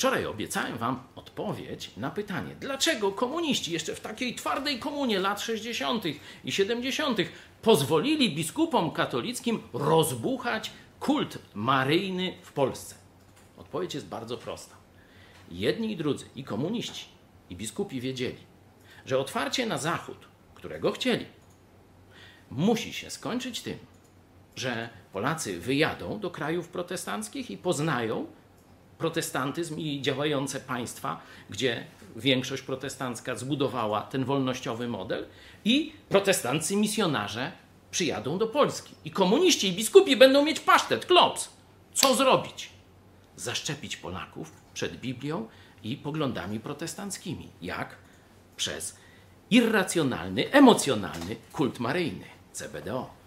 Wczoraj obiecałem Wam odpowiedź na pytanie, dlaczego komuniści jeszcze w takiej twardej komunie lat 60. i 70. pozwolili biskupom katolickim rozbuchać kult maryjny w Polsce. Odpowiedź jest bardzo prosta. Jedni i drudzy, i komuniści, i biskupi wiedzieli, że otwarcie na Zachód, którego chcieli, musi się skończyć tym, że Polacy wyjadą do krajów protestanckich i poznają protestantyzm i działające państwa, gdzie większość protestancka zbudowała ten wolnościowy model, i protestanccy misjonarze przyjadą do Polski. I komuniści i biskupi będą mieć pasztet, klops. Co zrobić? Zaszczepić Polaków przed Biblią i poglądami protestanckimi. Jak? Przez irracjonalny, emocjonalny kult maryjny, CBDO.